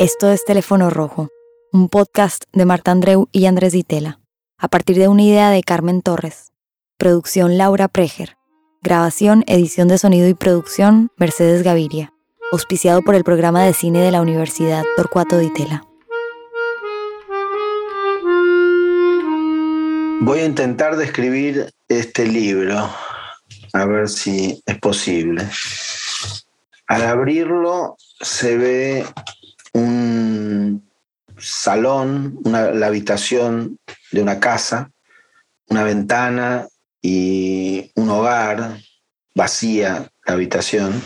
Esto es Teléfono Rojo, un podcast de Marta Andreu y Andrés Ditela, a partir de una idea de Carmen Torres. Producción Laura Preger. Grabación, edición de sonido y producción Mercedes Gaviria. Auspiciado por el programa de cine de la Universidad Torcuato Ditela. Voy a intentar describir este libro, a ver si es posible. Al abrirlo se ve un salón, la habitación de una casa, una ventana y un hogar, vacía la habitación.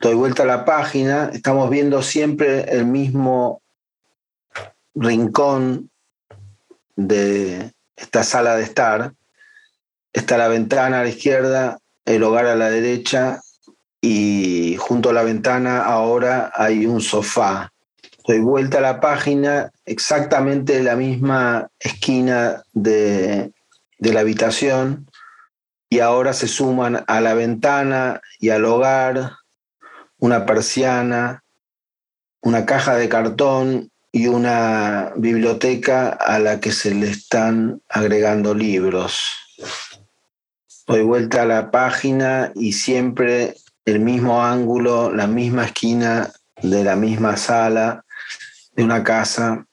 Doy vuelta a la página, estamos viendo siempre el mismo rincón de esta sala de estar. Está la ventana a la izquierda, el hogar a la derecha y junto a la ventana ahora hay un sofá. Doy vuelta a la página, exactamente la misma esquina de, de la habitación y ahora se suman a la ventana y al hogar una persiana, una caja de cartón y una biblioteca a la que se le están agregando libros. Doy vuelta a la página y siempre el mismo ángulo, la misma esquina de la misma sala de una casa,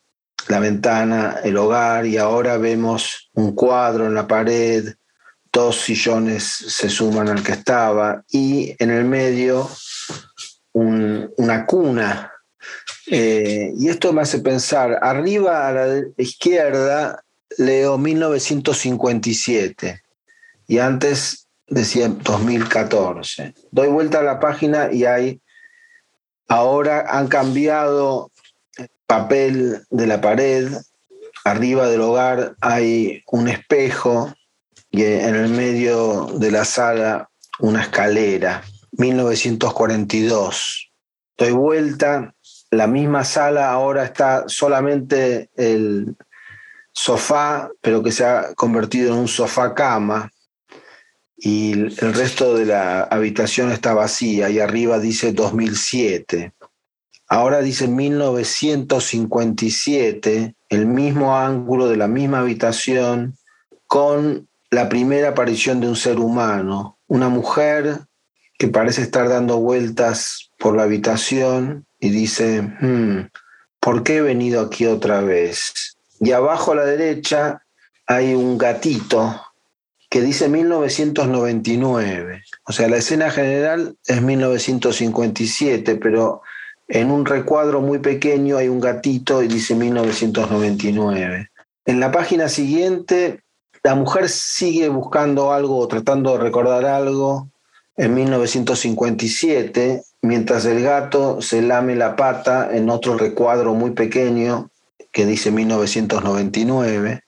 la ventana, el hogar y ahora vemos un cuadro en la pared, dos sillones se suman al que estaba y en el medio una cuna. Eh, y esto me hace pensar, arriba a la izquierda leo 1957 y antes decía 2014. Doy vuelta a la página y hay, ahora han cambiado el papel de la pared, arriba del hogar hay un espejo y en el medio de la sala una escalera. 1942. Doy vuelta, la misma sala ahora está solamente el sofá, pero que se ha convertido en un sofá cama y el resto de la habitación está vacía y arriba dice 2007. Ahora dice 1957, el mismo ángulo de la misma habitación con la primera aparición de un ser humano, una mujer que parece estar dando vueltas por la habitación y dice, hmm, ¿por qué he venido aquí otra vez? Y abajo a la derecha hay un gatito que dice 1999. O sea, la escena general es 1957, pero en un recuadro muy pequeño hay un gatito y dice 1999. En la página siguiente, la mujer sigue buscando algo o tratando de recordar algo en 1957, mientras el gato se lame la pata en otro recuadro muy pequeño que dice 1999,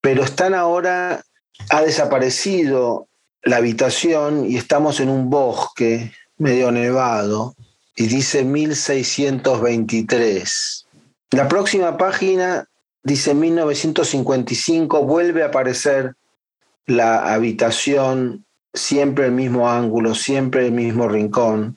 pero están ahora ha desaparecido la habitación y estamos en un bosque medio nevado y dice 1623. La próxima página dice 1955, vuelve a aparecer la habitación, siempre el mismo ángulo, siempre el mismo rincón.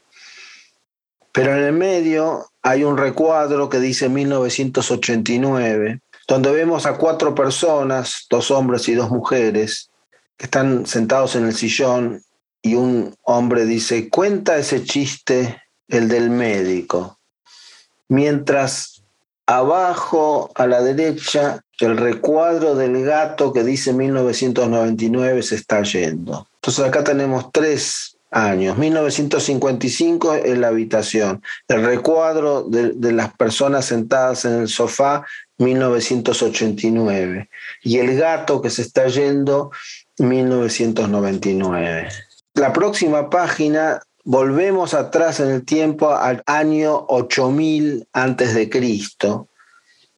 Pero en el medio hay un recuadro que dice 1989 donde vemos a cuatro personas, dos hombres y dos mujeres, que están sentados en el sillón y un hombre dice, cuenta ese chiste, el del médico. Mientras abajo a la derecha el recuadro del gato que dice 1999 se está yendo. Entonces acá tenemos tres años. 1955 en la habitación. El recuadro de, de, las personas sentadas en el sofá 1989. Y El gato que se está yendo, 1999. La próxima página, volvemos atrás en el tiempo al año 8000 antes de Cristo.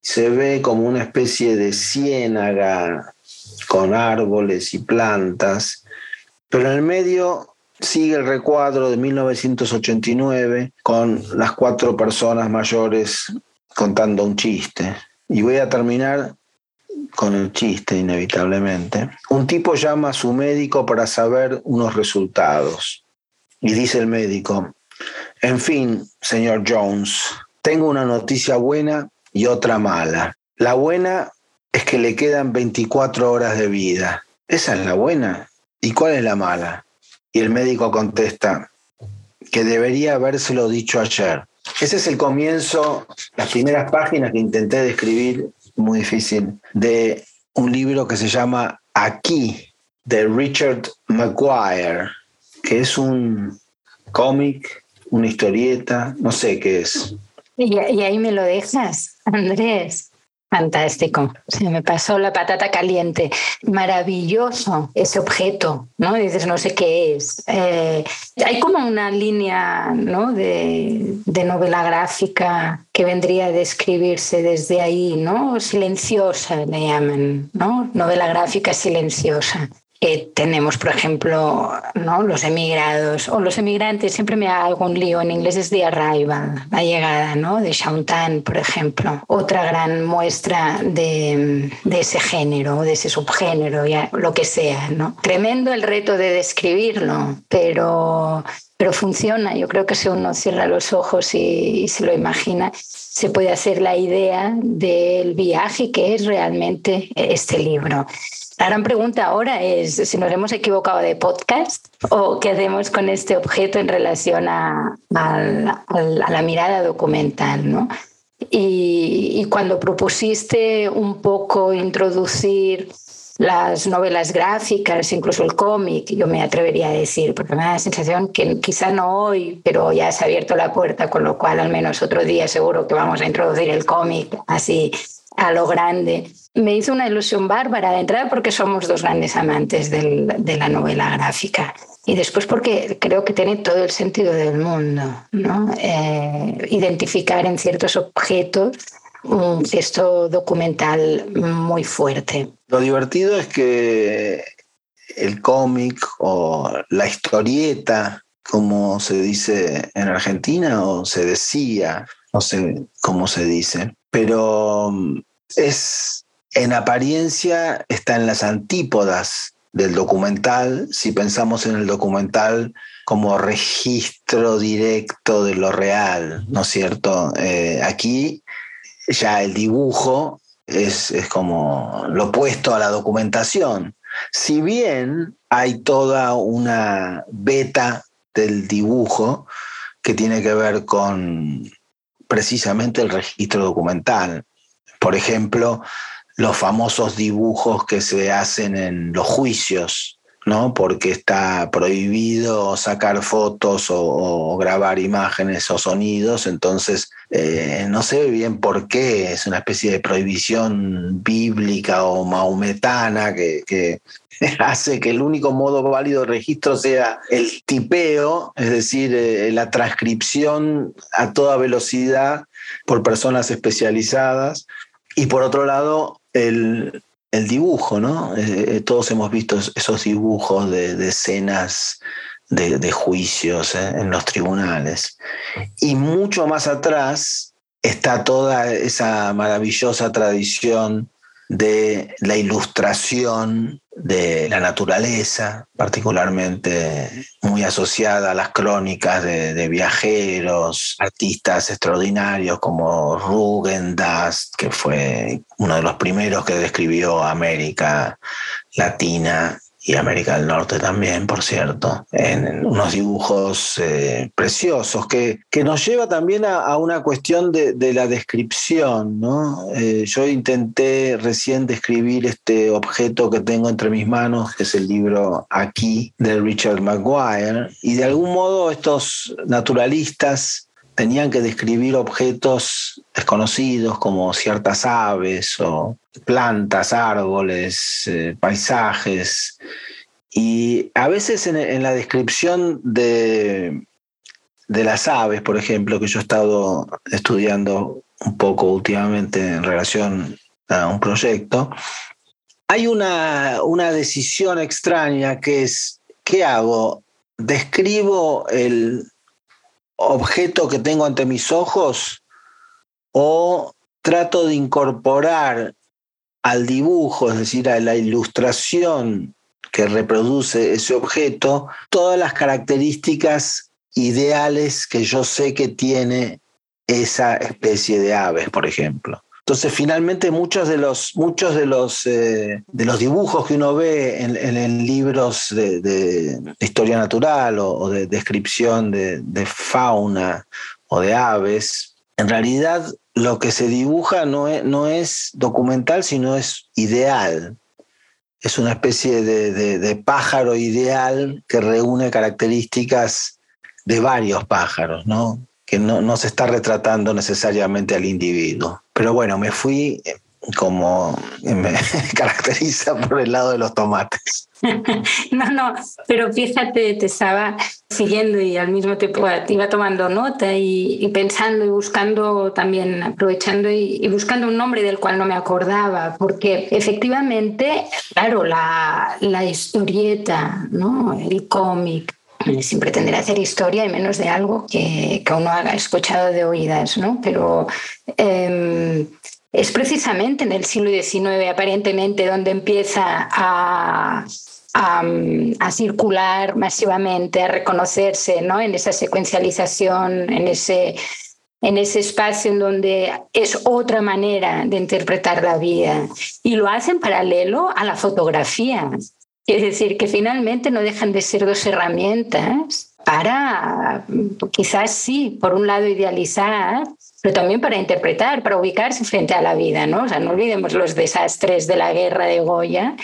Se ve como una especie de ciénaga con árboles y plantas, pero en el medio sigue el recuadro de 1989 con las cuatro personas mayores contando un chiste. Y voy a terminar con el chiste, inevitablemente. Un tipo llama a su médico para saber unos resultados. Y dice el médico, en fin, señor Jones, tengo una noticia buena y otra mala. La buena es que le quedan 24 horas de vida. Esa es la buena. ¿Y cuál es la mala? Y el médico contesta que debería habérselo dicho ayer. Ese es el comienzo, las primeras páginas que intenté describir, muy difícil, de un libro que se llama Aquí, de Richard Maguire, que es un cómic, una historieta, no sé qué es. Y, y ahí me lo dejas, Andrés. Fantástico. Se me pasó la patata caliente. Maravilloso ese objeto, ¿no? Dices, no sé qué es. Eh, hay como una línea ¿no? de, de, novela gráfica que vendría a describirse desde ahí, ¿no? Silenciosa le llaman, ¿no? Novela gráfica silenciosa que tenemos, por ejemplo, ¿no? los emigrados o los emigrantes, siempre me hago un lío, en inglés es The Arrival, la llegada ¿no? de Shauntan, por ejemplo, otra gran muestra de, de, ese género, de ese subgénero, ya, lo que sea. ¿no? Tremendo el reto de describirlo, pero, pero funciona. Yo creo que si uno cierra los ojos y, y se lo imagina, se puede hacer la idea del viaje que es realmente este libro. La gran pregunta ahora es si nos hemos equivocado de podcast o qué hacemos con este objeto en relación a, la mirada documental, ¿no? Y, cuando propusiste un poco introducir las novelas gráficas, incluso el cómic, yo me atrevería a decir, porque me da la sensación que quizá no hoy, pero ya se ha abierto la puerta, con lo cual al menos otro día seguro que vamos a introducir el cómic así a lo grande me hizo una ilusión bárbara de entrada porque somos dos grandes amantes de la novela gráfica y después porque creo que tiene todo el sentido del mundo, ¿no? Eh, identificar en ciertos objetos un gesto documental muy fuerte. Lo divertido es que el cómic o la historieta, como se dice en Argentina o se decía, no sé cómo se dice, pero es en apariencia está en las antípodas del documental, si pensamos en el documental como registro directo de lo real, ¿no es cierto? Eh, aquí ya el dibujo es, es como lo opuesto a la documentación. Si bien hay toda una beta del dibujo que tiene que ver con precisamente el registro documental. Por ejemplo, los famosos dibujos que se hacen en los juicios, ¿no? Porque está prohibido sacar fotos o, grabar imágenes o sonidos, entonces eh, no sé bien por qué, es una especie de prohibición bíblica o maometana que, hace que el único modo válido de registro sea el tipeo, es decir, eh, la transcripción a toda velocidad por personas especializadas. Y por otro lado, el, dibujo, ¿no? Eh, eh, todos hemos visto esos dibujos de, escenas de, juicios eh, en los tribunales. Y mucho más atrás está toda esa maravillosa tradición de la ilustración de la naturaleza, particularmente muy asociada a las crónicas de, viajeros, artistas extraordinarios como Rugendas, que fue uno de los primeros que describió América Latina y América del Norte también, por cierto, en unos dibujos eh, preciosos, que, que, nos lleva también a, una cuestión de, la descripción. ¿no? Eh, yo intenté recién describir este objeto que tengo entre mis manos, que es el libro Aquí de Richard Maguire, y de algún modo estos naturalistas tenían que describir objetos desconocidos como ciertas aves o plantas, árboles, eh, paisajes. Y a veces en, la descripción de, de, las aves, por ejemplo, que yo he estado estudiando un poco últimamente en relación a un proyecto, hay una, una decisión extraña que es, ¿qué hago? ¿Describo el, objeto que tengo ante mis ojos o trato de incorporar al dibujo, es decir, a la ilustración que reproduce ese objeto, todas las características ideales que yo sé que tiene esa especie de aves, por ejemplo. Entonces, finalmente, muchos de los, muchos de los, eh, de los dibujos que uno ve en, libros de, historia natural o, de descripción de, fauna o de aves, en realidad lo que se dibuja no es, no es documental, sino es ideal. Es una especie de pájaro ideal que reúne características de varios pájaros, ¿no? que no, se está retratando necesariamente al individuo. Pero bueno, me fui como me caracteriza por el lado de los tomates. No, no, pero fíjate, te estaba siguiendo y al mismo tiempo iba tomando nota y, pensando y buscando también, aprovechando y, buscando un nombre del cual no me acordaba, porque efectivamente, claro, la, la historieta, ¿no? el cómic, sin pretender hacer historia y menos de algo que, que uno haga escuchado de oídas, ¿no? Pero em, es precisamente en el siglo XIX, aparentemente, donde empieza a, a, circular masivamente, a reconocerse ¿no? en esa secuencialización, en ese, en ese espacio en donde es otra manera de interpretar la vida. Y lo hacen paralelo a la fotografía. Quiere decir que finalmente no dejan de ser dos herramientas para, quizás sí, por un lado idealizar, pero también para interpretar, para ubicarse frente a la vida, ¿no? O sea, no olvidemos los desastres de la guerra de Goya,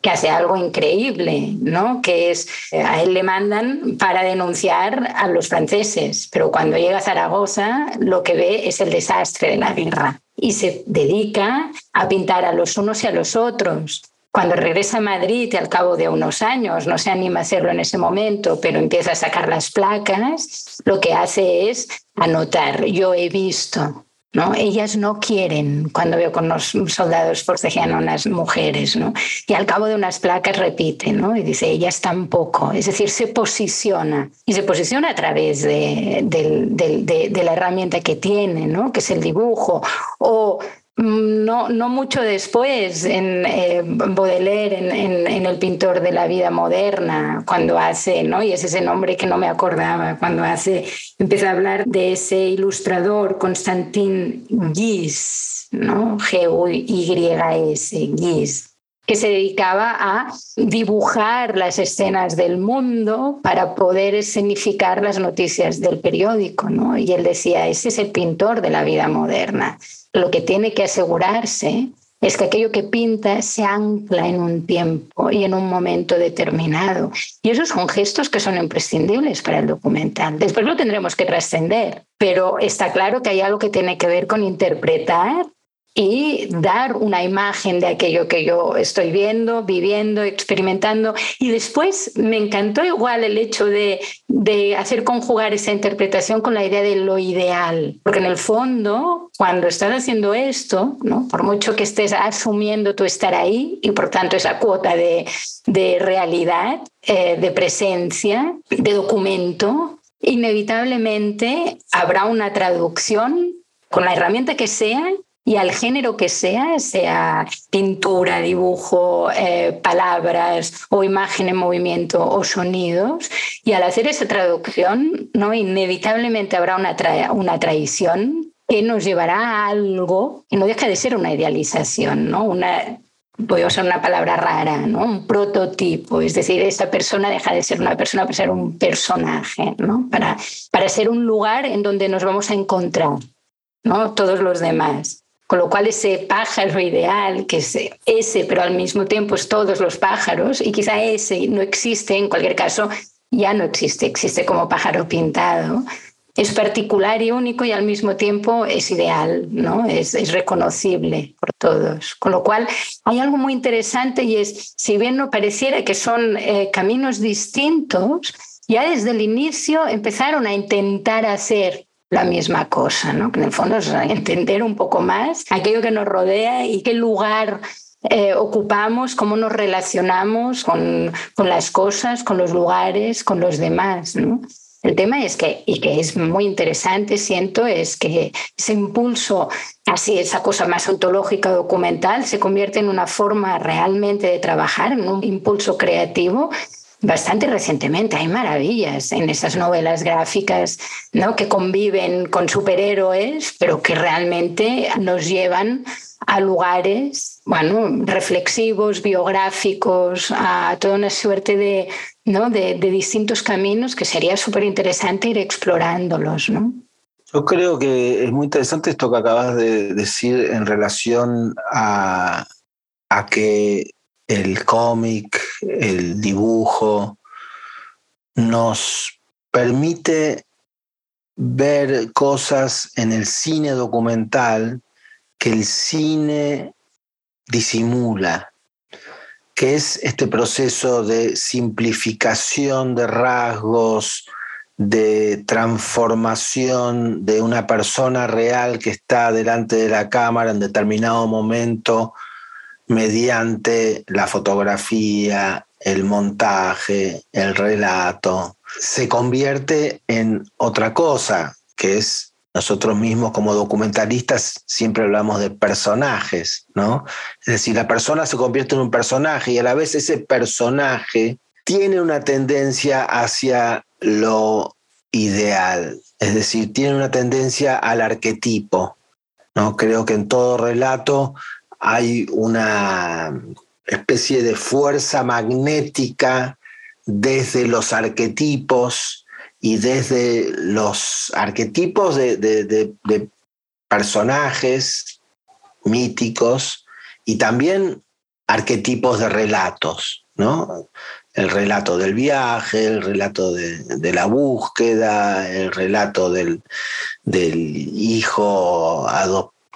que hace algo increíble, ¿no? Que es, a él le mandan para denunciar a los franceses, pero cuando llega a Zaragoza lo que ve es el desastre de la guerra y se dedica a pintar a los unos y a los otros. Cuando regresa a Madrid, al cabo de unos años, no se anima a hacerlo en ese momento, pero empieza a sacar las placas, lo que hace es anotar, yo he visto, ¿no? Ellas no quieren, cuando veo con los soldados forcejean a unas mujeres, ¿no? Y al cabo de unas placas repite, ¿no? Y dice, ellas tampoco. Es decir, se posiciona. Y se posiciona a través de, de la herramienta que tiene, ¿no? Que es el dibujo. O no, no mucho después, en eh, Baudelaire, en, El pintor de la vida moderna, cuando hace, ¿no? y es ese nombre que no me acordaba, cuando hace, empieza a hablar de ese ilustrador, Constantin Guis, ¿no? G-Y-S, Guis, que se dedicaba a dibujar las escenas del mundo para poder escenificar las noticias del periódico, ¿no? Y él decía, ese es el pintor de la vida moderna lo que tiene que asegurarse es que aquello que pinta se ancla en un tiempo y en un momento determinado. Y esos son gestos que son imprescindibles para el documental. Después lo tendremos que trascender, pero está claro que hay algo que tiene que ver con interpretar y dar una imagen de aquello que yo estoy viendo, viviendo, experimentando. Y después me encantó igual el hecho de, de, hacer conjugar esa interpretación con la idea de lo ideal, porque en el fondo, cuando estás haciendo esto, ¿no? por mucho que estés asumiendo tu estar ahí y por tanto esa cuota de, de realidad, eh, de presencia, de documento, inevitablemente habrá una traducción con la herramienta que sea y al género que sea, sea pintura, dibujo, eh, palabras o imagen en movimiento o sonidos. Y al hacer esa traducción, ¿no? inevitablemente habrá una, una traición que nos llevará a algo que no deja de ser una idealización, ¿no? una, voy a usar una palabra rara, ¿no? un prototipo, es decir, esta persona deja de ser una persona para ser un personaje, ¿no? para, para ser un lugar en donde nos vamos a encontrar. ¿no? todos los demás. Con lo cual ese pájaro ideal, que es ese, pero al mismo tiempo es todos los pájaros, y quizá ese no existe, en cualquier caso ya no existe, existe como pájaro pintado, es particular y único y al mismo tiempo es ideal, ¿no? es, es reconocible por todos. Con lo cual hay algo muy interesante y es, si bien no pareciera que son eh, caminos distintos, ya desde el inicio empezaron a intentar hacer la misma cosa, ¿no? Que en el fondo es entender un poco más aquello que nos rodea y qué lugar eh, ocupamos, cómo nos relacionamos con, con, las cosas, con los lugares, con los demás, ¿no? El tema es que, y que es muy interesante, siento, es que ese impulso, casi esa cosa más ontológica documental, se convierte en una forma realmente de trabajar, en un impulso creativo bastante recientemente. Hay maravillas en esas novelas gráficas ¿no? que conviven con superhéroes, pero que realmente nos llevan a lugares bueno, reflexivos, biográficos, a toda una suerte de, ¿no? de, distintos caminos que sería súper interesante ir explorándolos. ¿no? Yo creo que es muy interesante esto que acabas de decir en relación a, a que el cómic, el dibujo, nos permite ver cosas en el cine documental que el cine disimula, que es este proceso de simplificación de rasgos, de transformación de una persona real que está delante de la cámara en determinado momento mediante la fotografía, el montaje, el relato, se convierte en otra cosa, que es nosotros mismos como documentalistas siempre hablamos de personajes, ¿no? Es decir, la persona se convierte en un personaje y a la vez ese personaje tiene una tendencia hacia lo ideal, es decir, tiene una tendencia al arquetipo, ¿no? Creo que en todo relato hay una especie de fuerza magnética desde los arquetipos y desde los arquetipos de, personajes míticos y también arquetipos de relatos, ¿no? El relato del viaje, el relato de, la búsqueda, el relato del, hijo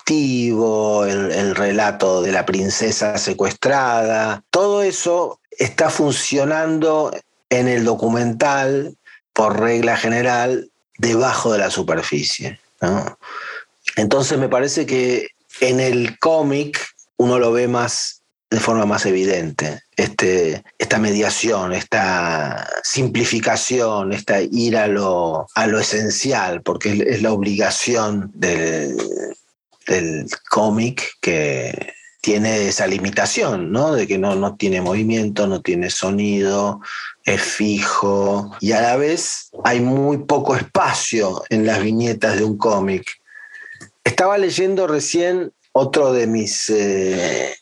el, relato de la princesa secuestrada, todo eso está funcionando en el documental, por regla general, debajo de la superficie. Entonces me parece que en el cómic uno lo ve más de forma más evidente. Este, esta mediación, esta simplificación, esta ir a lo, a lo esencial, porque es la obligación del, el cómic que tiene esa limitación, ¿no? De que no, no tiene movimiento, no tiene sonido, es fijo y a la vez hay muy poco espacio en las viñetas de un cómic. Estaba leyendo recién otro de mis eh,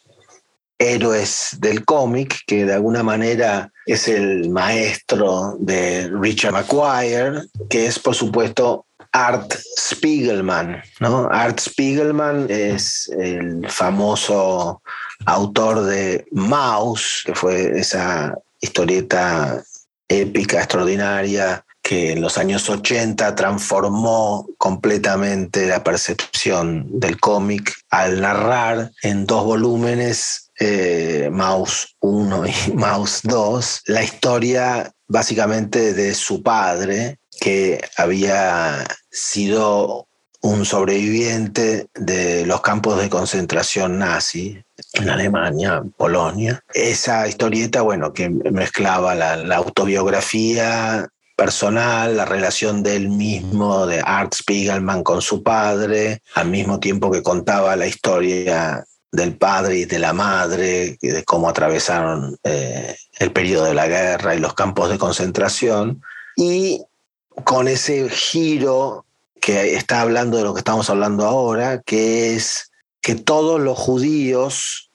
héroes del cómic, que de alguna manera es el maestro de Richard McGuire, que es por supuesto Art Spiegelman. ¿no? Art Spiegelman es el famoso autor de Mouse, que fue esa historieta épica, extraordinaria, que en los años 80 transformó completamente la percepción del cómic al narrar en dos volúmenes, eh, Mouse 1 y Mouse 2, la historia básicamente de su padre, que había sido un sobreviviente de los campos de concentración nazi en Alemania, Polonia. Esa historieta, bueno, que mezclaba la, autobiografía personal, la relación de él mismo, de Art Spiegelman con su padre, al mismo tiempo que contaba la historia del padre y de la madre, de cómo atravesaron eh, el periodo de la guerra y los campos de concentración. Y con ese giro que está hablando de lo que estamos hablando ahora, que es que todos los judíos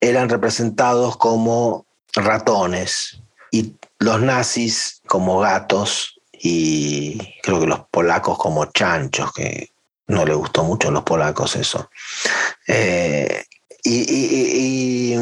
eran representados como ratones y los nazis como gatos y creo que los polacos como chanchos, que no le gustó mucho a los polacos eso. Eh, y,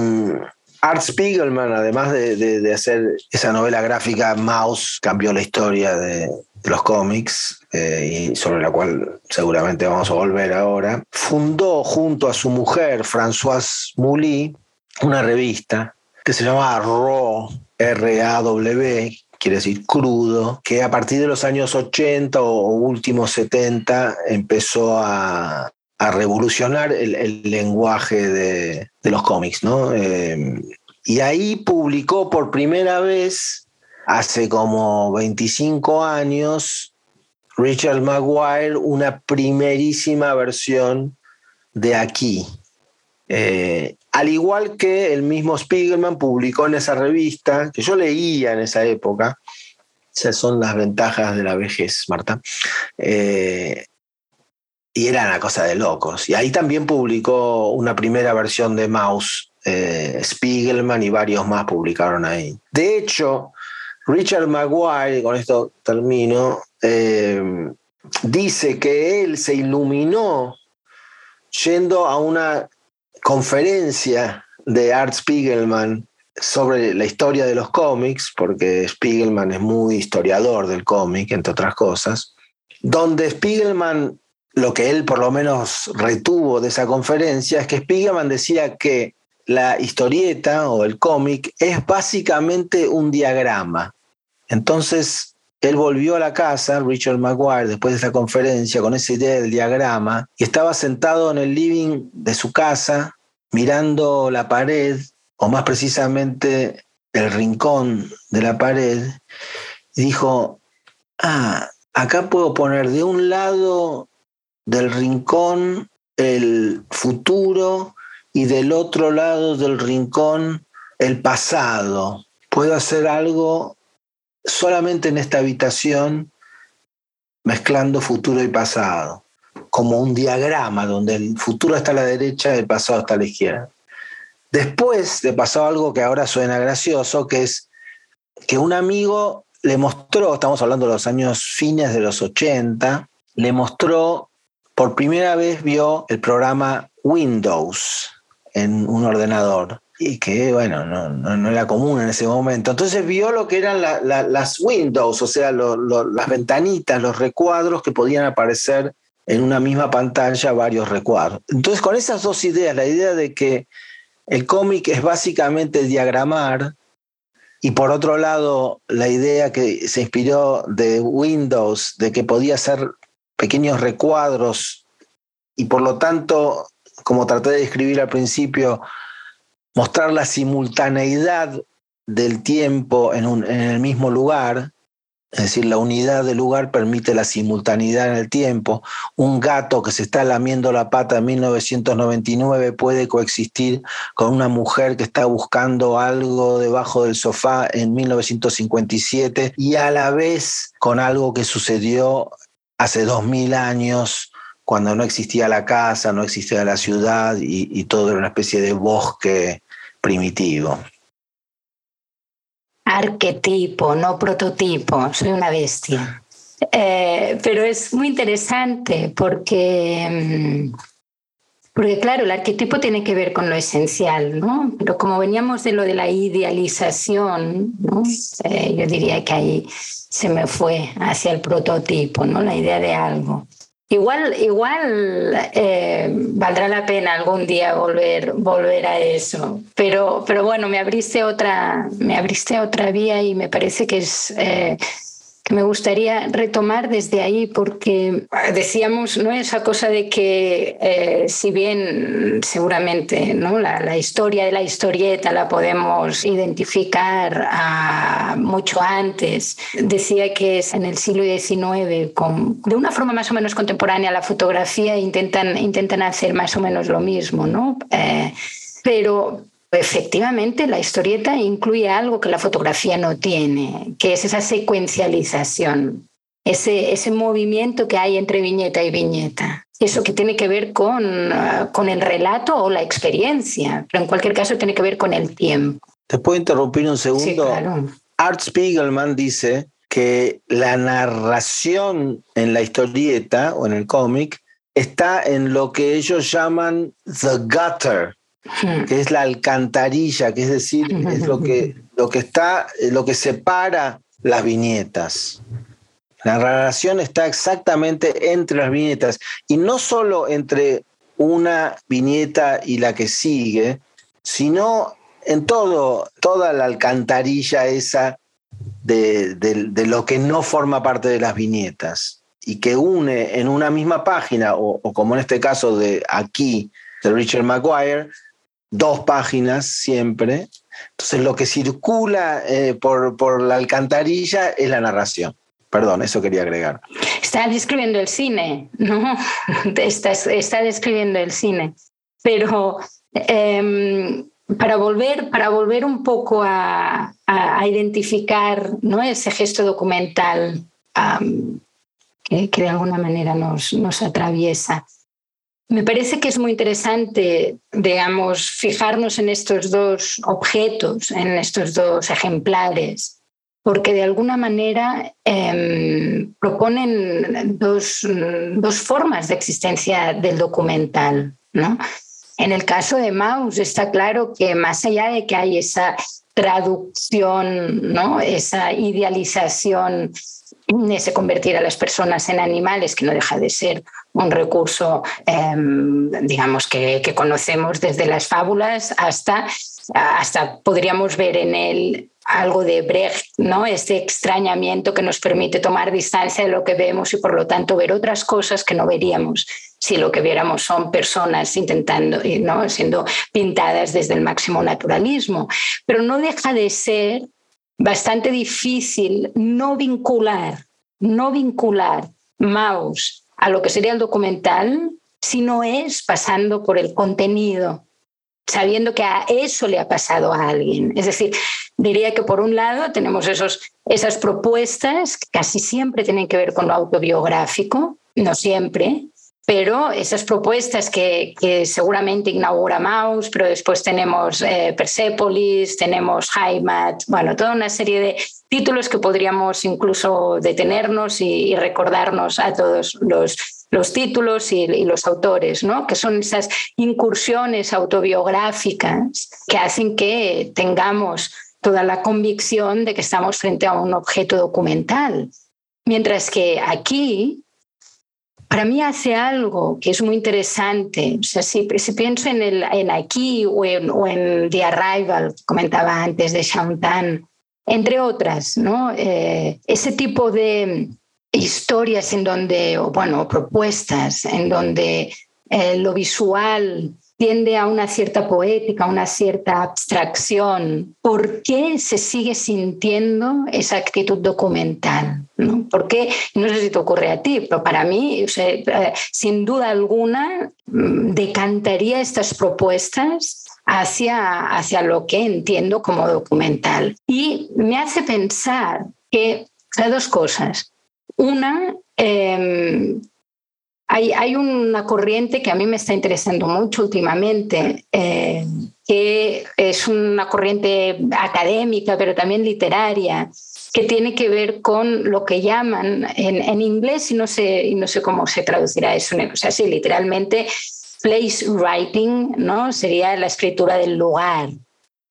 Art Spiegelman, además de, hacer esa novela gráfica, Mouse cambió la historia de, los cómics eh, y sobre la cual seguramente vamos a volver ahora. Fundó junto a su mujer, Françoise Mouly, una revista que se llama Raw, R-A-W, quiere decir crudo, que a partir de los años 80 o últimos 70 empezó a, a revolucionar el, lenguaje de, los cómics, ¿no? Eh, y ahí publicó por primera vez, hace como 25 años, Richard Maguire, una primerísima versión de aquí. Eh, al igual que el mismo Spiegelman publicó en esa revista, que yo leía en esa época, esas son las ventajas de la vejez, Marta, eh, y era una cosa de locos. Y ahí también publicó una primera versión de Mouse, eh, Spiegelman y varios más publicaron ahí. De hecho, Richard Maguire, con esto termino, eh, dice que él se iluminó yendo a una conferencia de Art Spiegelman sobre la historia de los cómics, porque Spiegelman es muy historiador del cómic, entre otras cosas, donde Spiegelman lo que él por lo menos retuvo de esa conferencia es que Spiegelman decía que la historieta o el cómic es básicamente un diagrama. Entonces, él volvió a la casa, Richard Maguire, después de esa conferencia, con esa idea del diagrama, y estaba sentado en el living de su casa, mirando la pared, o más precisamente el rincón de la pared, y dijo, ah, acá puedo poner de un lado del rincón el futuro y del otro lado del rincón el pasado. Puedo hacer algo solamente en esta habitación mezclando futuro y pasado, como un diagrama donde el futuro está a la derecha y el pasado está a la izquierda. Después le pasó algo que ahora suena gracioso, que es que un amigo le mostró, estamos hablando de los años fines de los 80, le mostró por primera vez vio el programa Windows en un ordenador y que, bueno, no, era común en ese momento. Entonces vio lo que eran las Windows, o sea, las ventanitas, los recuadros que podían aparecer en una misma pantalla, varios recuadros. Entonces, con esas dos ideas, la idea de que el cómic es básicamente diagramar, y por otro lado, la idea que se inspiró de Windows, de que podía ser pequeños recuadros y por lo tanto, como traté de describir al principio, mostrar la simultaneidad del tiempo en, un, en el mismo lugar, es decir, la unidad del lugar permite la simultaneidad en el tiempo. Un gato que se está lamiendo la pata en 1999 puede coexistir con una mujer que está buscando algo debajo del sofá en 1957 y a la vez con algo que sucedió hace dos mil años, cuando no existía la casa, no existía la ciudad y, todo era una especie de bosque primitivo. Arquetipo, no prototipo, soy una bestia. Eh, pero es muy interesante porque, mm, porque, claro, el arquetipo tiene que ver con lo esencial, ¿no? Pero como veníamos de lo de la idealización, ¿no? Eh, yo diría que ahí se me fue hacia el prototipo, ¿no? La idea de algo. Igual, igual eh, valdrá la pena algún día volver, volver a eso. Pero, pero bueno, me abriste otra, me abriste otra vía y me parece que es eh, que me gustaría retomar desde ahí porque decíamos no esa cosa de que eh, si bien seguramente no la, historia de la historieta la podemos identificar mucho antes decía que es en el siglo XIX con, de una forma más o menos contemporánea la fotografía intentan intentan hacer más o menos lo mismo no eh, pero Efectivamente, la historieta incluye algo que la fotografía no tiene, que es esa secuencialización, ese, ese movimiento que hay entre viñeta y viñeta. Eso que tiene que ver con, ah, con el relato o la experiencia, pero en cualquier caso tiene que ver con el tiempo. ¿Te puedo interrumpir un segundo? Sí, claro. Art Spiegelman dice que la narración en la historieta o en el cómic está en lo que ellos llaman the gutter, que es la alcantarilla, que es decir, es lo que, lo que está, lo que separa las viñetas. La narración está exactamente entre las viñetas y no solo entre una viñeta y la que sigue, sino en todo, toda la alcantarilla esa de, lo que no forma parte de las viñetas y que une en una misma página, o, o como en este caso de aquí, de Richard Maguire, dos páginas siempre. Entonces lo que circula eh, por, por la alcantarilla es la narración. Perdón, eso quería agregar. Está describiendo el cine, ¿no? Está, está describiendo el cine. pero em, para, volver, para volver un poco a, identificar ¿no? ese gesto documental que, de alguna manera nos, nos atraviesa. Me parece que es muy interesante, digamos, fijarnos en estos dos objetos, en estos dos ejemplares, porque de alguna manera em, proponen dos, dos, formas de existencia del documental. ¿no? En el caso de Maus está claro que más allá de que hay esa traducción, ¿no? esa idealización ese convertir a las personas en animales, que no deja de ser un recurso, em, digamos, que, que, conocemos desde las fábulas hasta, hasta podríamos ver en él algo de Brecht, ¿no? Este extrañamiento que nos permite tomar distancia de lo que vemos y por lo tanto ver otras cosas que no veríamos si lo que viéramos son personas intentando, ¿no? siendo pintadas desde el máximo naturalismo. Pero no deja de ser bastante difícil no vincular, no vincular Maus a lo que sería el documental si no es pasando por el contenido, sabiendo que a eso le ha pasado a alguien. Es decir, diría que por un lado tenemos esos, esas propuestas que casi siempre tienen que ver con lo autobiográfico, no siempre, pero esas propuestas que, seguramente inaugura Maus, pero después tenemos eh, Persepolis, tenemos Heimat, bueno, toda una serie de títulos que podríamos incluso detenernos y, recordarnos a todos los, los títulos y, y, los autores, ¿no? que son esas incursiones autobiográficas que hacen que tengamos toda la convicción de que estamos frente a un objeto documental. Mientras que aquí para mí hace algo que es muy interesante. O sea, si, pienso en, el, en Aquí o en, The Arrival, comentaba antes de Tan, entre otras, ¿no? Eh, ese tipo de historias en donde, o bueno, propuestas en donde eh, lo visual tiende a una cierta poética, a una cierta abstracción. ¿Por qué se sigue sintiendo esa actitud documental? ¿no? ¿Por qué? No sé si te ocurre a ti, pero para mí, eh, sin duda alguna, mm, decantaría estas propuestas hacia, hacia lo que entiendo como documental. Y me hace pensar que hay dos cosas. Una, em, hay, una corriente que a mí me está interesando mucho últimamente, eh, que es una corriente académica, pero también literaria, que tiene que ver con lo que llaman en, inglés, y no, sé, y no sé cómo se traducirá eso, o sea, sí, literalmente place writing, ¿no? Sería la escritura del lugar.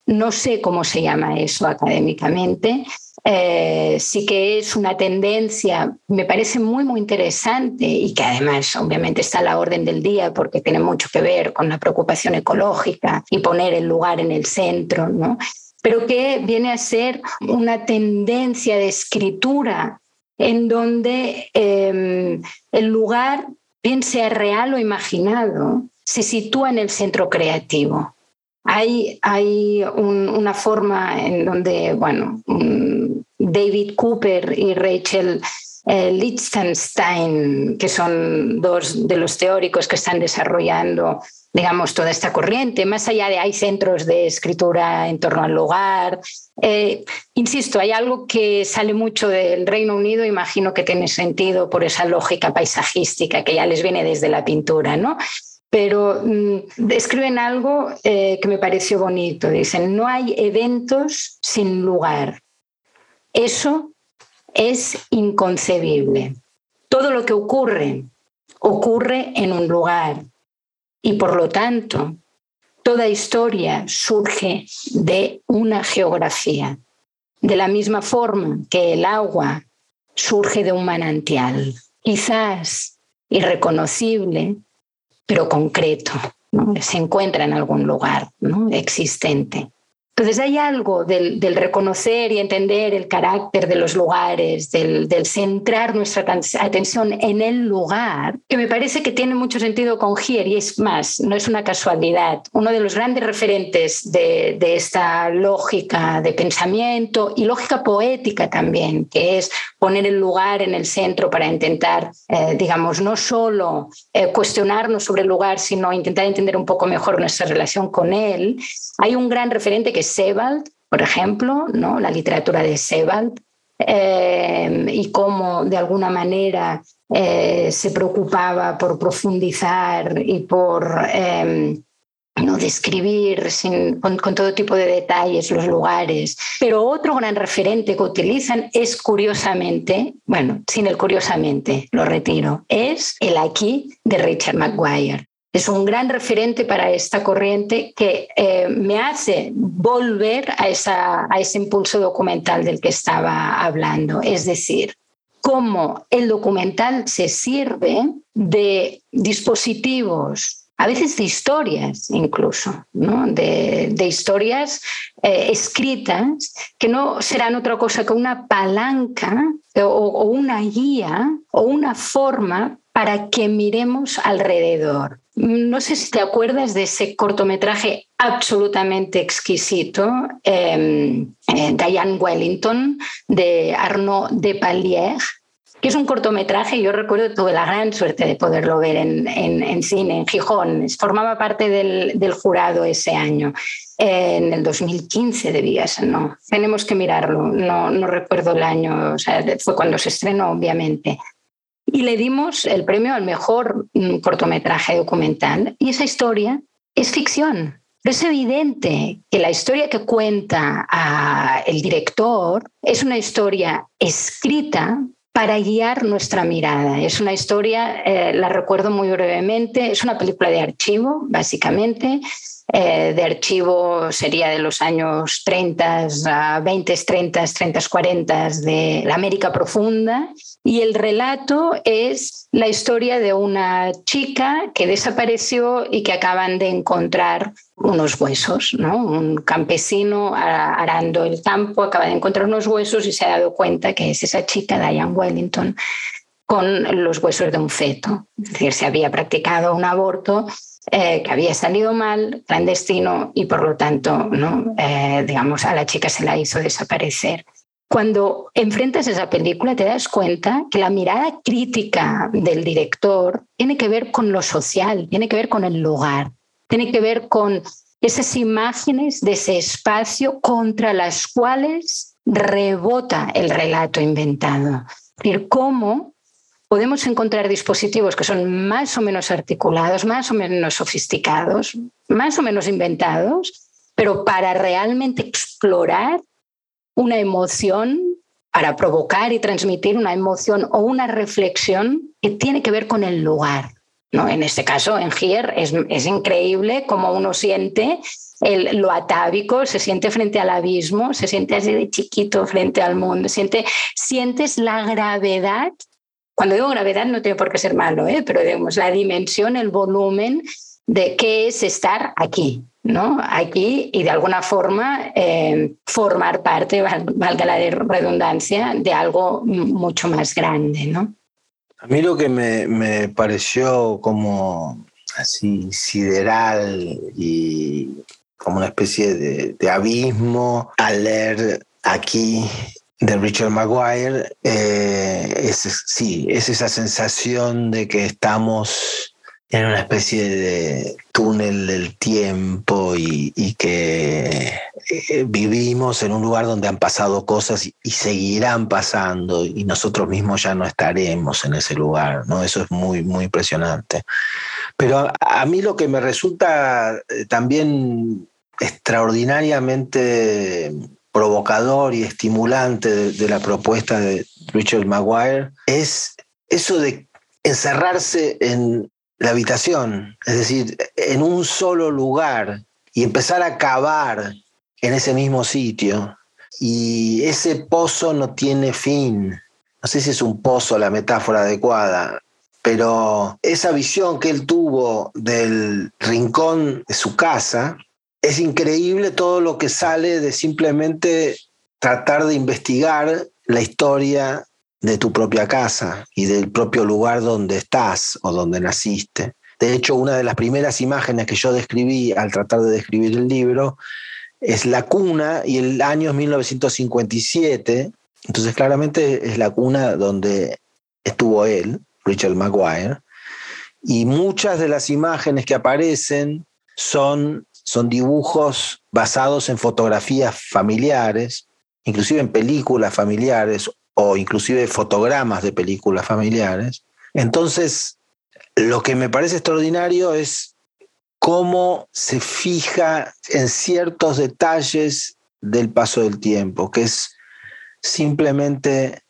No sé cómo se llama eso académicamente, eh, sí que es una tendencia, me parece muy, muy interesante y que además obviamente está a la orden del día porque tiene mucho que ver con la preocupación ecológica y poner el lugar en el centro, ¿no? pero que viene a ser una tendencia de escritura en donde em, el lugar, bien sea real o imaginado, se sitúa en el centro creativo. Hay, una forma en donde, bueno, David Cooper y Rachel eh, Lichtenstein, que son dos de los teóricos que están desarrollando, digamos, toda esta corriente, más allá de hay centros de escritura en torno al lugar. Eh, insisto, hay algo que sale mucho del Reino Unido, imagino que tiene sentido por esa lógica paisajística que ya les viene desde la pintura, ¿no? Pero mm, describen algo eh, que me pareció bonito. Dicen, no hay eventos sin lugar. Eso es inconcebible. Todo lo que ocurre ocurre en un lugar y por lo tanto toda historia surge de una geografía. De la misma forma que el agua surge de un manantial, quizás irreconocible, pero concreto, se encuentra en algún lugar ¿no? existente. Entonces hay algo del, reconocer y entender el carácter de los lugares, del, centrar nuestra atención en el lugar, que me parece que tiene mucho sentido con Gier y es más, no es una casualidad. Uno de los grandes referentes de, esta lógica de pensamiento y lógica poética también, que es poner el lugar en el centro para intentar, eh, digamos, no solo eh, cuestionarnos sobre el lugar, sino intentar entender un poco mejor nuestra relación con él. Hay un gran referente que Sebald, por ejemplo, ¿no? la literatura de Sebald, eh, y cómo de alguna manera eh, se preocupaba por profundizar y por eh, no describir con, con, todo tipo de detalles los lugares. Pero otro gran referente que utilizan es curiosamente, bueno, sin el curiosamente, lo retiro, es el aquí de Richard Maguire es un gran referente para esta corriente que eh, me hace volver a, ese impulso documental del que estaba hablando. Es decir, cómo el documental se sirve de dispositivos, a veces de historias incluso, de, historias eh, escritas que no serán otra cosa que una palanca o, o una guía o una forma para que miremos alrededor. No sé si te acuerdas de ese cortometraje absolutamente exquisito, em, eh, Diane Wellington, de Arnaud Depalier, que es un cortometraje, yo recuerdo, tuve la gran suerte de poderlo ver en, en, cine, en Gijón, formaba parte del, del jurado ese año. En el 2015 debía ser, no, tenemos que mirarlo, no, no recuerdo el año, o sea, fue cuando se estrenó, obviamente y le dimos el premio al mejor mm, cortometraje documental. Y esa historia es ficción. Pero es evidente que la historia que cuenta el director es una historia escrita para guiar nuestra mirada. Es una historia, eh, la recuerdo muy brevemente, es una película de archivo, básicamente, eh, de archivo sería de los años 30, 20, 30, 30, 40 de la América profunda. Y el relato es la historia de una chica que desapareció y que acaban de encontrar unos huesos, ¿no? Un campesino arando el campo acaba de encontrar unos huesos y se ha dado cuenta que es esa chica, Diane Wellington, con los huesos de un feto. Es decir, se había practicado un aborto eh, que había salido mal, clandestino, y por lo tanto, ¿no? Eh, digamos, a la chica se la hizo desaparecer. Cuando enfrentas esa película te das cuenta que la mirada crítica del director tiene que ver con lo social, tiene que ver con el lugar, tiene que ver con esas imágenes de ese espacio contra las cuales rebota el relato inventado. Es decir, cómo podemos encontrar dispositivos que son más o menos articulados, más o menos sofisticados, más o menos inventados, pero para realmente explorar una emoción, para provocar y transmitir una emoción o una reflexión que tiene que ver con el lugar. ¿no? En este caso, en Gier, es, es increíble cómo uno siente el, lo atávico, se siente frente al abismo, se siente así de chiquito frente al mundo, siente, sientes la gravedad cuando digo gravedad no tiene por qué ser malo, ¿eh? pero digamos la dimensión, el volumen de qué es estar aquí, ¿no? Aquí y de alguna forma eh, formar parte, valga la redundancia, de algo mucho más grande, ¿no? A mí lo que me, pareció como así sideral y como una especie de, de abismo al leer aquí de Richard Maguire, eh, es, sí, es esa sensación de que estamos en una especie de túnel del tiempo y, que eh, vivimos en un lugar donde han pasado cosas y, seguirán pasando y nosotros mismos ya no estaremos en ese lugar, ¿no? Eso es muy, muy impresionante. Pero a mí lo que me resulta eh, también extraordinariamente provocador y estimulante de, la propuesta de Richard Maguire es eso de encerrarse en la habitación, es decir, en un solo lugar y empezar a cavar en ese mismo sitio. Y ese pozo no tiene fin. No sé si es un pozo la metáfora adecuada, pero esa visión que él tuvo del rincón de su casa es increíble todo lo que sale de simplemente tratar de investigar la historia de tu propia casa y del propio lugar donde estás o donde naciste. De hecho, una de las primeras imágenes que yo describí al tratar de describir el libro es la cuna y el año es 1957. Entonces, claramente es la cuna donde estuvo él, Richard Maguire. Y muchas de las imágenes que aparecen son, son dibujos basados en fotografías familiares, inclusive en películas familiares o inclusive fotogramas de películas familiares. Entonces, lo que me parece extraordinario es cómo se fija en ciertos detalles del paso del tiempo, que es simplemente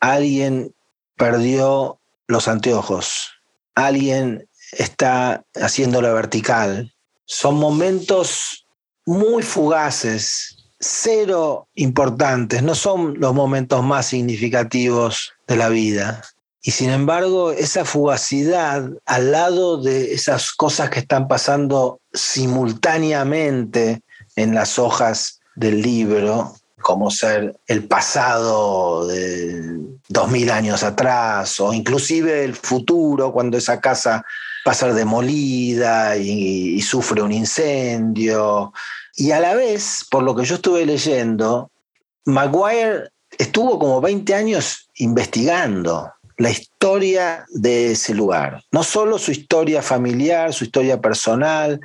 alguien perdió los anteojos, alguien está haciendo la vertical. Son momentos muy fugaces, cero importantes, no son los momentos más significativos de la vida. Y sin embargo, esa fugacidad al lado de esas cosas que están pasando simultáneamente en las hojas del libro, como ser el pasado de dos mil años atrás, o inclusive el futuro, cuando esa casa ser demolida y, y sufre un incendio. Y a la vez, por lo que yo estuve leyendo, Maguire estuvo como 20 años investigando la historia de ese lugar. No solo su historia familiar, su historia personal,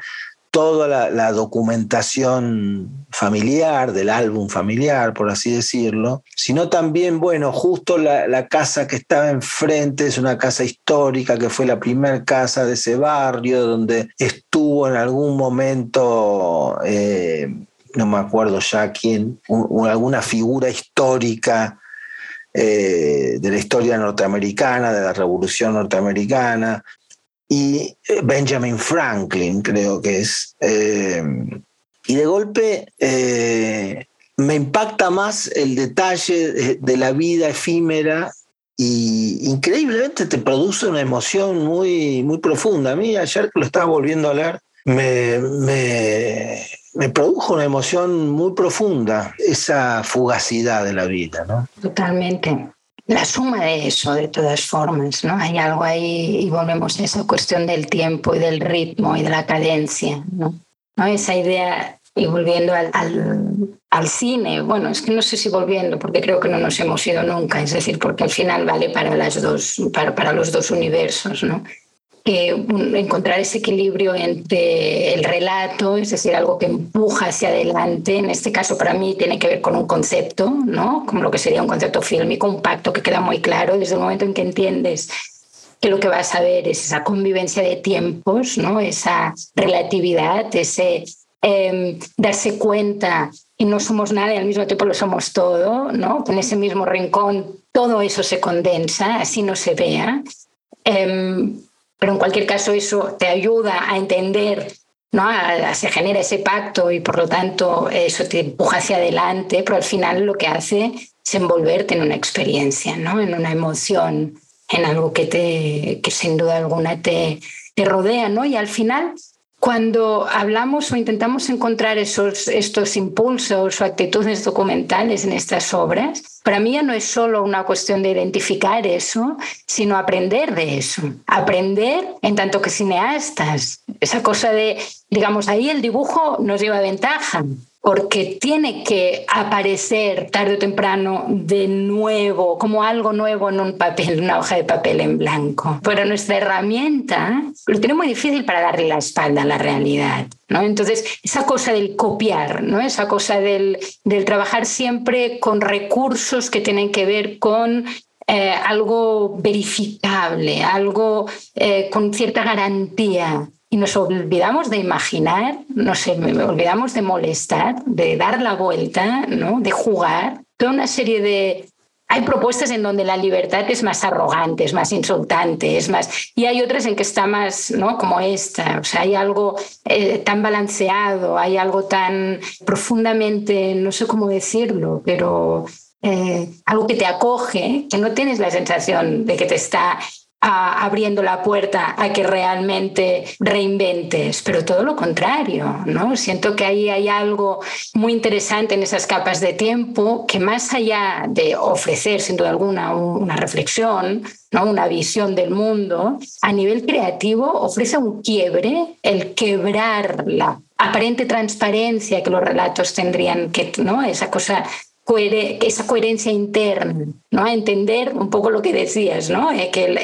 toda la, documentación familiar, del álbum familiar, por así decirlo, sino también, bueno, justo la, casa que estaba enfrente es una casa histórica, que fue la primera casa de ese barrio, donde estuvo en algún momento, eh, no me acuerdo ya quién, alguna figura histórica eh, de la historia norteamericana, de la revolución norteamericana, y eh, Benjamin Franklin, creo que es. Eh, y de golpe me impacta más el detalle de, la vida efímera y increíblemente te produce una emoción muy, muy profunda. A mí ayer que lo estaba volviendo a leer, me, me produjo una emoción muy profunda, esa fugacidad de la vida, ¿no? Totalmente. La suma de eso, de todas formas, ¿no? Hay algo ahí y volvemos a esa cuestión del tiempo y del ritmo y de la cadencia, ¿no? ¿No? Esa idea, y volviendo al, al, cine, bueno, es que no sé si volviendo, porque creo que no nos hemos ido nunca, es decir, porque al final vale para, las dos, para, para los dos universos, ¿no? Encontrar ese equilibrio entre el relato, es decir, algo que empuja hacia adelante, en este caso para mí tiene que ver con un concepto, ¿no? como lo que sería un concepto fílmico, un pacto que queda muy claro desde el momento en que entiendes que lo que vas a ver es esa convivencia de tiempos, ¿no? esa relatividad, ese em, darse cuenta y no somos nada y al mismo tiempo lo somos todo, ¿no? en ese mismo rincón todo eso se condensa, así no se vea. Em, pero en cualquier caso eso te ayuda a entender, ¿no? se genera ese pacto y por lo tanto eso te empuja hacia adelante, pero al final lo que hace es envolverte en una experiencia, ¿no? en una emoción, en algo que, te, que sin duda alguna te, te rodea. ¿no? Y al final cuando hablamos o intentamos encontrar esos, estos impulsos o actitudes documentales en estas obras, para mí ya no es solo una cuestión de identificar eso, sino aprender de eso. Aprender en tanto que cineastas. Esa cosa de, digamos, ahí el dibujo nos lleva ventaja, porque tiene que aparecer tarde o temprano de nuevo, como algo nuevo en un papel, una hoja de papel en blanco. Pero nuestra herramienta lo tiene muy difícil para darle la espalda a la realidad. ¿no? Entonces, esa cosa del copiar, ¿no? esa cosa del, del trabajar siempre con recursos que tienen que ver con eh, algo verificable, algo eh, con cierta garantía y nos olvidamos de imaginar, nos olvidamos de molestar, de dar la vuelta, ¿no? de jugar. Toda una serie de... Hay propuestas en donde la libertad es más arrogante, es más insultante, es más... Y hay otras en que está más, ¿no? Como esta. O sea, hay algo eh, tan balanceado, hay algo tan profundamente, no sé cómo decirlo, pero eh, algo que te acoge, que no tienes la sensación de que te está abriendo la puerta a que realmente reinventes, pero todo lo contrario, ¿no? Siento que ahí hay algo muy interesante en esas capas de tiempo que más allá de ofrecer, sin duda alguna, una reflexión, ¿no? una visión del mundo, a nivel creativo ofrece un quiebre, el quebrar la aparente transparencia que los relatos tendrían que, ¿no? Esa cosa esa coherencia interna, ¿no? entender un poco lo que decías, ¿no? Eh, que el,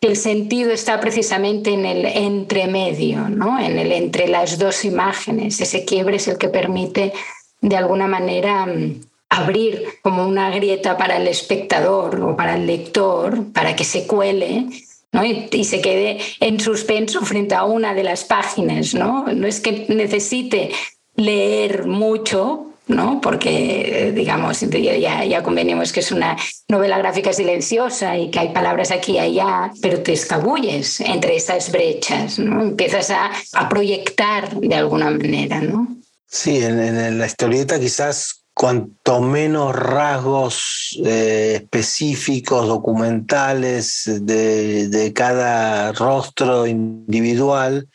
el, sentido está precisamente en el entremedio, ¿no? en el entre las dos imágenes. Ese quiebre es el que permite, de alguna manera, mm, abrir como una grieta para el espectador o para el lector, para que se cuele ¿no? Y, y, se quede en suspenso frente a una de las páginas. ¿no? no es que necesite leer mucho ¿no? Porque, digamos, ya, ya convenimos que es una novela gráfica silenciosa y que hay palabras aquí y allá, pero te escabulles entre esas brechas, ¿no? Empiezas a, a proyectar de alguna manera, ¿no? Sí, en, la historieta quizás cuanto menos rasgos eh, específicos, documentales de, de cada rostro individual,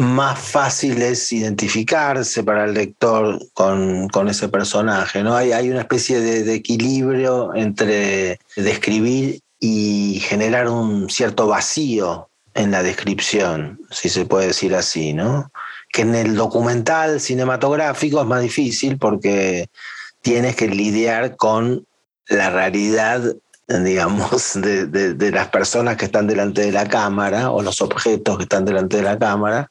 más fácil es identificarse para el lector con, con ese personaje. ¿no? Hay, hay una especie de, equilibrio entre describir y generar un cierto vacío en la descripción, si se puede decir así, ¿no? Que en el documental cinematográfico es más difícil porque tienes que lidiar con la realidad digamos, de, de, las personas que están delante de la cámara o los objetos que están delante de la cámara,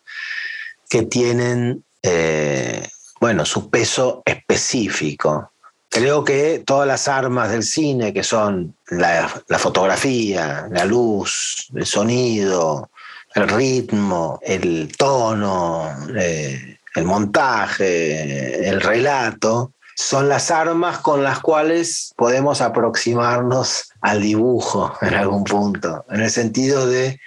que tienen, eh, bueno, su peso específico. Creo que todas las armas del cine, que son la, fotografía, la luz, el sonido, el ritmo, el tono, eh, el montaje, el relato, son las armas con las cuales podemos aproximarnos al dibujo en algún punto, en el sentido de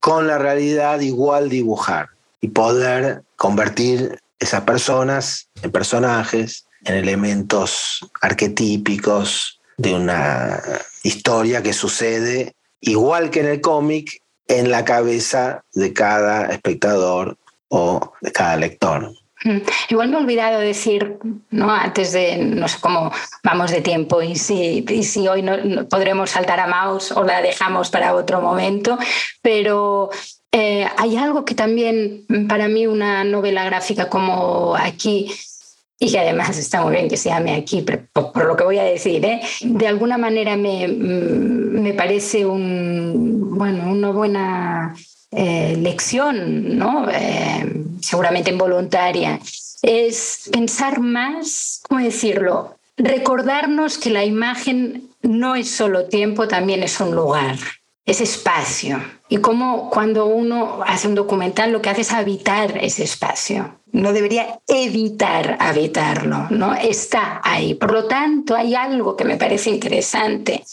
con la realidad igual dibujar y poder convertir esas personas en personajes, en elementos arquetípicos de una historia que sucede igual que en el cómic en la cabeza de cada espectador o de cada lector. Mm. Igual me he olvidado decir, ¿no? antes de, no sé cómo vamos de tiempo y si, si hoy no, podremos saltar a Maus o la dejamos para otro momento, pero eh, hay algo que también para mí una novela gráfica como aquí y que además está muy bien que se llame aquí, por, lo que voy a decir, ¿eh? de alguna manera me, mm, me parece un, bueno, una buena eh, lección, ¿no? Seguramente involuntaria, es pensar más, ¿cómo decirlo? Recordarnos que la imagen no es solo tiempo, también es un lugar, es espacio. Y como cuando uno hace un documental lo que hace es habitar ese espacio. No debería evitar habitarlo, ¿no? Está ahí. Por lo tanto, hay algo que me parece interesante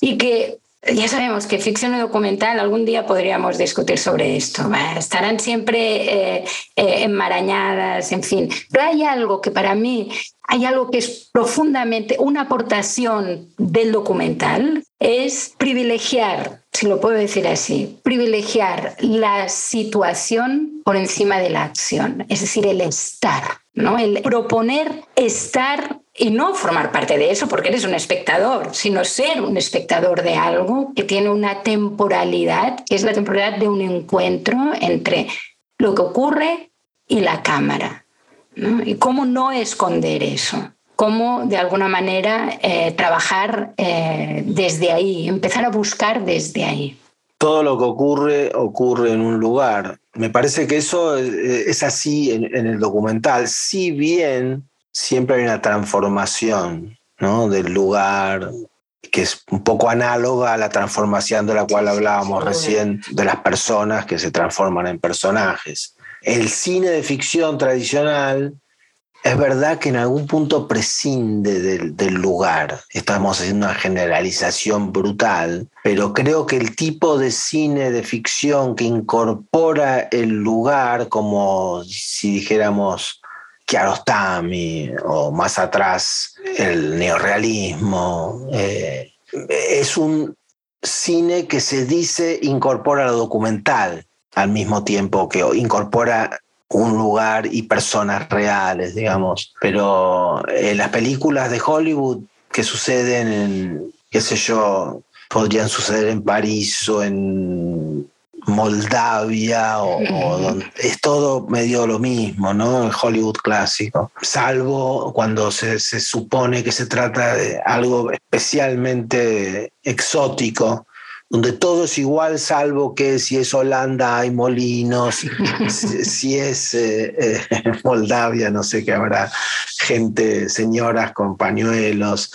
y que ya sabemos que ficción y documental, algún día podríamos discutir sobre esto. Estarán siempre eh, eh, enmarañadas, en fin. Pero hay algo que para mí, hay algo que es profundamente una aportación del documental, es privilegiar, si lo puedo decir así, privilegiar la situación por encima de la acción, es decir, el estar, ¿no? El proponer estar y no formar parte de eso porque eres un espectador, sino ser un espectador de algo que tiene una temporalidad, que es la temporalidad de un encuentro entre lo que ocurre y la cámara. Y cómo no esconder eso, cómo de alguna manera eh, trabajar eh, desde ahí, empezar a buscar desde ahí. Todo lo que ocurre ocurre en un lugar. Me parece que eso es así en, en el documental, si bien siempre hay una transformación ¿no? del lugar que es un poco análoga a la transformación de la cual hablábamos recién de las personas que se transforman en personajes. El cine de ficción tradicional es verdad que en algún punto prescinde del, del, lugar. Estamos haciendo una generalización brutal, pero creo que el tipo de cine de ficción que incorpora el lugar, como si dijéramos Kiarostami o más atrás el neorrealismo. Eh, es un cine que se dice incorpora lo documental al mismo tiempo que incorpora un lugar y personas reales, digamos. Pero eh, las películas de Hollywood que suceden en, qué sé yo, podrían suceder en París o en Moldavia o, es todo medio lo mismo, ¿no? El Hollywood clásico, salvo cuando se, se, supone que se trata de algo especialmente exótico, donde todo es igual, salvo que si es Holanda hay molinos, si, es eh, eh, Moldavia, no sé qué habrá gente, señoras con pañuelos.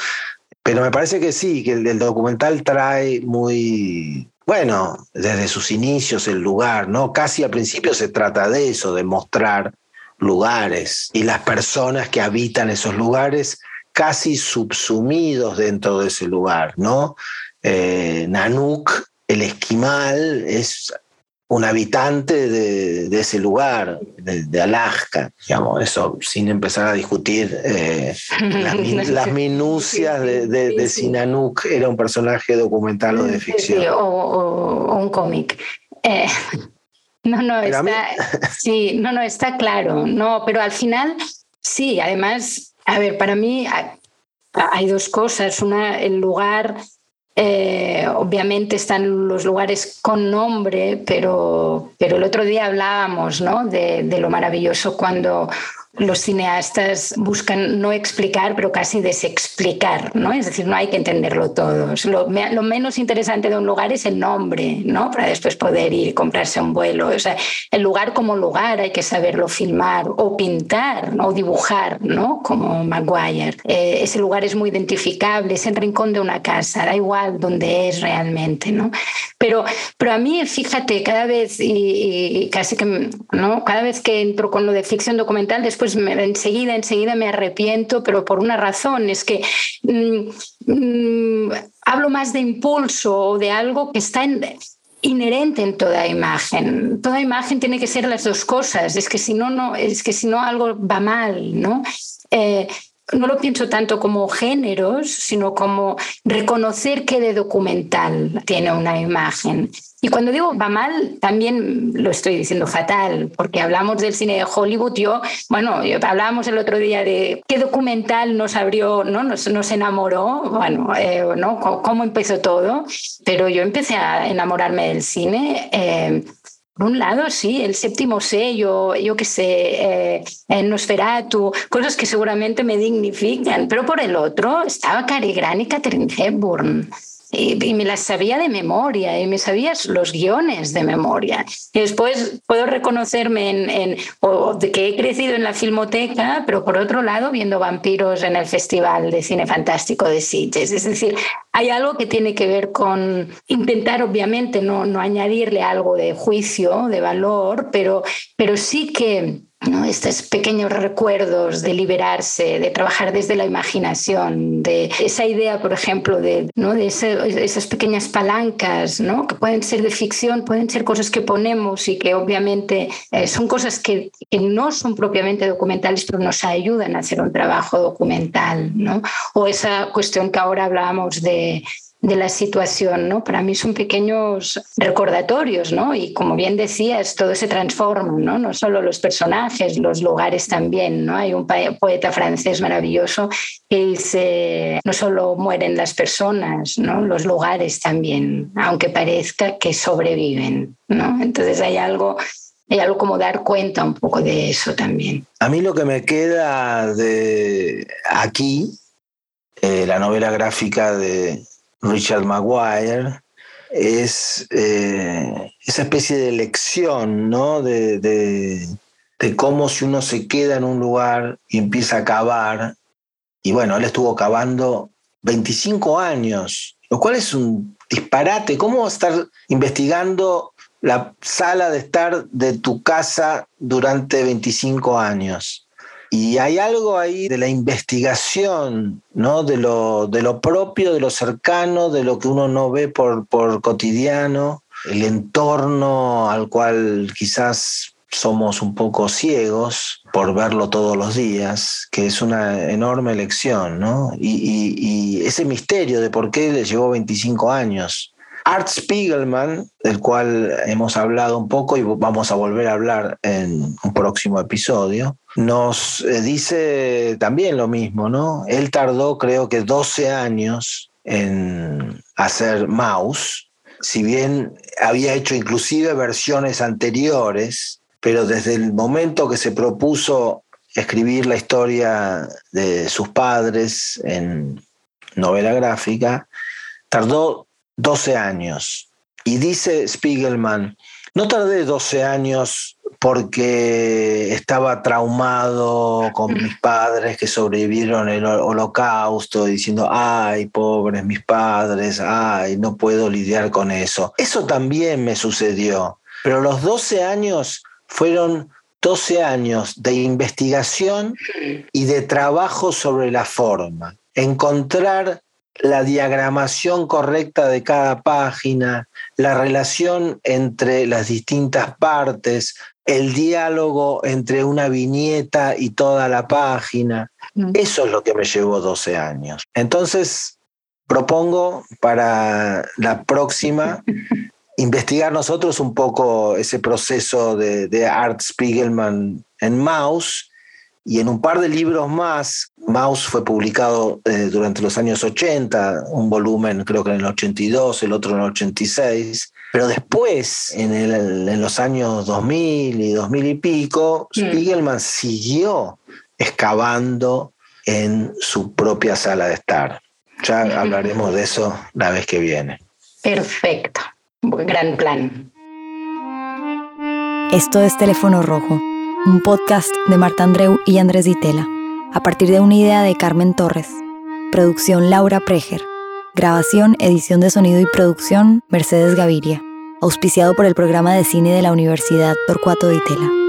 Pero me parece que sí, que el, el documental trae muy, bueno, desde sus inicios el lugar, ¿no? Casi al principio se trata de eso, de mostrar lugares y las personas que habitan esos lugares casi subsumidos dentro de ese lugar, ¿no? Eh, Nanook, el esquimal, es un habitante de, ese lugar, de, Alaska, digamos, eso sin empezar a discutir eh, las, minucias de, de, si Nanook era un personaje documental o de ficción. o, un cómic. Eh, no, no, está, sí, no, no, está claro, no, pero al final, sí, además, a ver, para mí hay dos cosas. Una, el lugar eh, obviamente están los lugares con nombre, pero, pero el otro día hablábamos ¿no? de, de lo maravilloso cuando los cineastas buscan no explicar, pero casi desexplicar, ¿no? Es decir, no hay que entenderlo todo. Lo, lo, menos interesante de un lugar es el nombre, ¿no? Para después poder ir y comprarse un vuelo. O sea, el lugar como lugar hay que saberlo filmar o pintar o dibujar, ¿no? Como Maguire. Eh, ese lugar es muy identificable, es el rincón de una casa, da igual dónde es realmente, ¿no? Pero, pero a mí, fíjate, cada vez, y, casi que, ¿no? Cada vez que entro con lo de ficción documental, después pues enseguida, enseguida me arrepiento, pero por una razón, es que mm, mm, hablo más de impulso o de algo que está inherente en toda imagen. Toda imagen tiene que ser las dos cosas, es que si no, no es que si no algo va mal, ¿no? Eh, no lo pienso tanto como géneros, sino como reconocer que de documental tiene una imagen. Y cuando digo va mal, también lo estoy diciendo fatal, porque hablamos del cine de Hollywood. Yo, bueno, hablábamos el otro día de qué documental nos abrió, ¿no? nos, nos enamoró, bueno, eh, ¿no? cómo empezó todo. Pero yo empecé a enamorarme del cine. Eh, por un lado, sí, el séptimo sello, yo qué sé, eh, Nosferatu, cosas que seguramente me dignifican, pero por el otro estaba Cary Grant y Catherine Hepburn y, me las sabía de memoria y me sabía los guiones de memoria. Y después puedo reconocerme en, en o de que he crecido en la filmoteca, pero por otro lado viendo vampiros en el Festival de Cine Fantástico de Sitges. Es decir, hay algo que tiene que ver con intentar, obviamente, no, no añadirle algo de juicio, de valor, pero, pero sí que ¿no? estos pequeños recuerdos de liberarse, de trabajar desde la imaginación, de esa idea, por ejemplo, de, ¿no? de esas pequeñas palancas, ¿no? que pueden ser de ficción, pueden ser cosas que ponemos y que obviamente eh, son cosas que, que, no son propiamente documentales, pero nos ayudan a hacer un trabajo documental. ¿no? O esa cuestión que ahora hablábamos de de la situación, ¿no? Para mí son pequeños recordatorios, ¿no? Y como bien decías, todo se transforma, ¿no? No solo los personajes, los lugares también, ¿no? Hay un poeta francés maravilloso que dice, no solo mueren las personas, ¿no? Los lugares también, aunque parezca que sobreviven, ¿no? Entonces hay algo hay algo como dar cuenta un poco de eso también. A mí lo que me queda de aquí, eh, la novela gráfica de, Richard Maguire, es eh, esa especie de lección, ¿no? De, de, cómo si uno se queda en un lugar y empieza a cavar, y bueno, él estuvo cavando 25 años, lo cual es un disparate. ¿Cómo estar investigando la sala de estar de tu casa durante 25 años? Y hay algo ahí de la investigación, ¿no? De lo, de lo propio, de lo cercano, de lo que uno no ve por, por cotidiano, el entorno al cual quizás somos un poco ciegos por verlo todos los días, que es una enorme lección, ¿no? Y, y, y ese misterio de por qué le llevó 25 años Art Spiegelman, del cual hemos hablado un poco y vamos a volver a hablar en un próximo episodio, nos eh, dice también lo mismo, ¿no? Él tardó creo que 12 años en hacer Mouse, si bien había hecho inclusive versiones anteriores, pero desde el momento que se propuso escribir la historia de sus padres en novela gráfica, tardó 12 años. Y dice Spiegelman, no tardé 12 años porque estaba traumado con mis padres que sobrevivieron el holocausto, diciendo, ay, pobres mis padres, ay, no puedo lidiar con eso. Eso también me sucedió, pero los 12 años fueron 12 años de investigación y de trabajo sobre la forma. Encontrar la diagramación correcta de cada página, la relación entre las distintas partes, el diálogo entre una viñeta y toda la página. Mm. Eso es lo que me llevó 12 años. Entonces, propongo para la próxima investigar nosotros un poco ese proceso de, de Art Spiegelman en Mouse y en un par de libros más, Mouse fue publicado eh, durante los años 80, un volumen creo que en el 82, el otro en el 86, pero después, en, en los años 2000 y 2000 y pico, mm. Spiegelman siguió excavando en su propia sala de estar. Ya hablaremos de eso la vez que viene. Perfecto, gran plan. Esto es Teléfono Rojo un podcast de Marta Andreu y Andrés Ditela, a partir de una idea de Carmen Torres. Producción Laura Preger. Grabación, edición de sonido y producción Mercedes Gaviria. Auspiciado por el programa de cine de la Universidad Torcuato Ditela.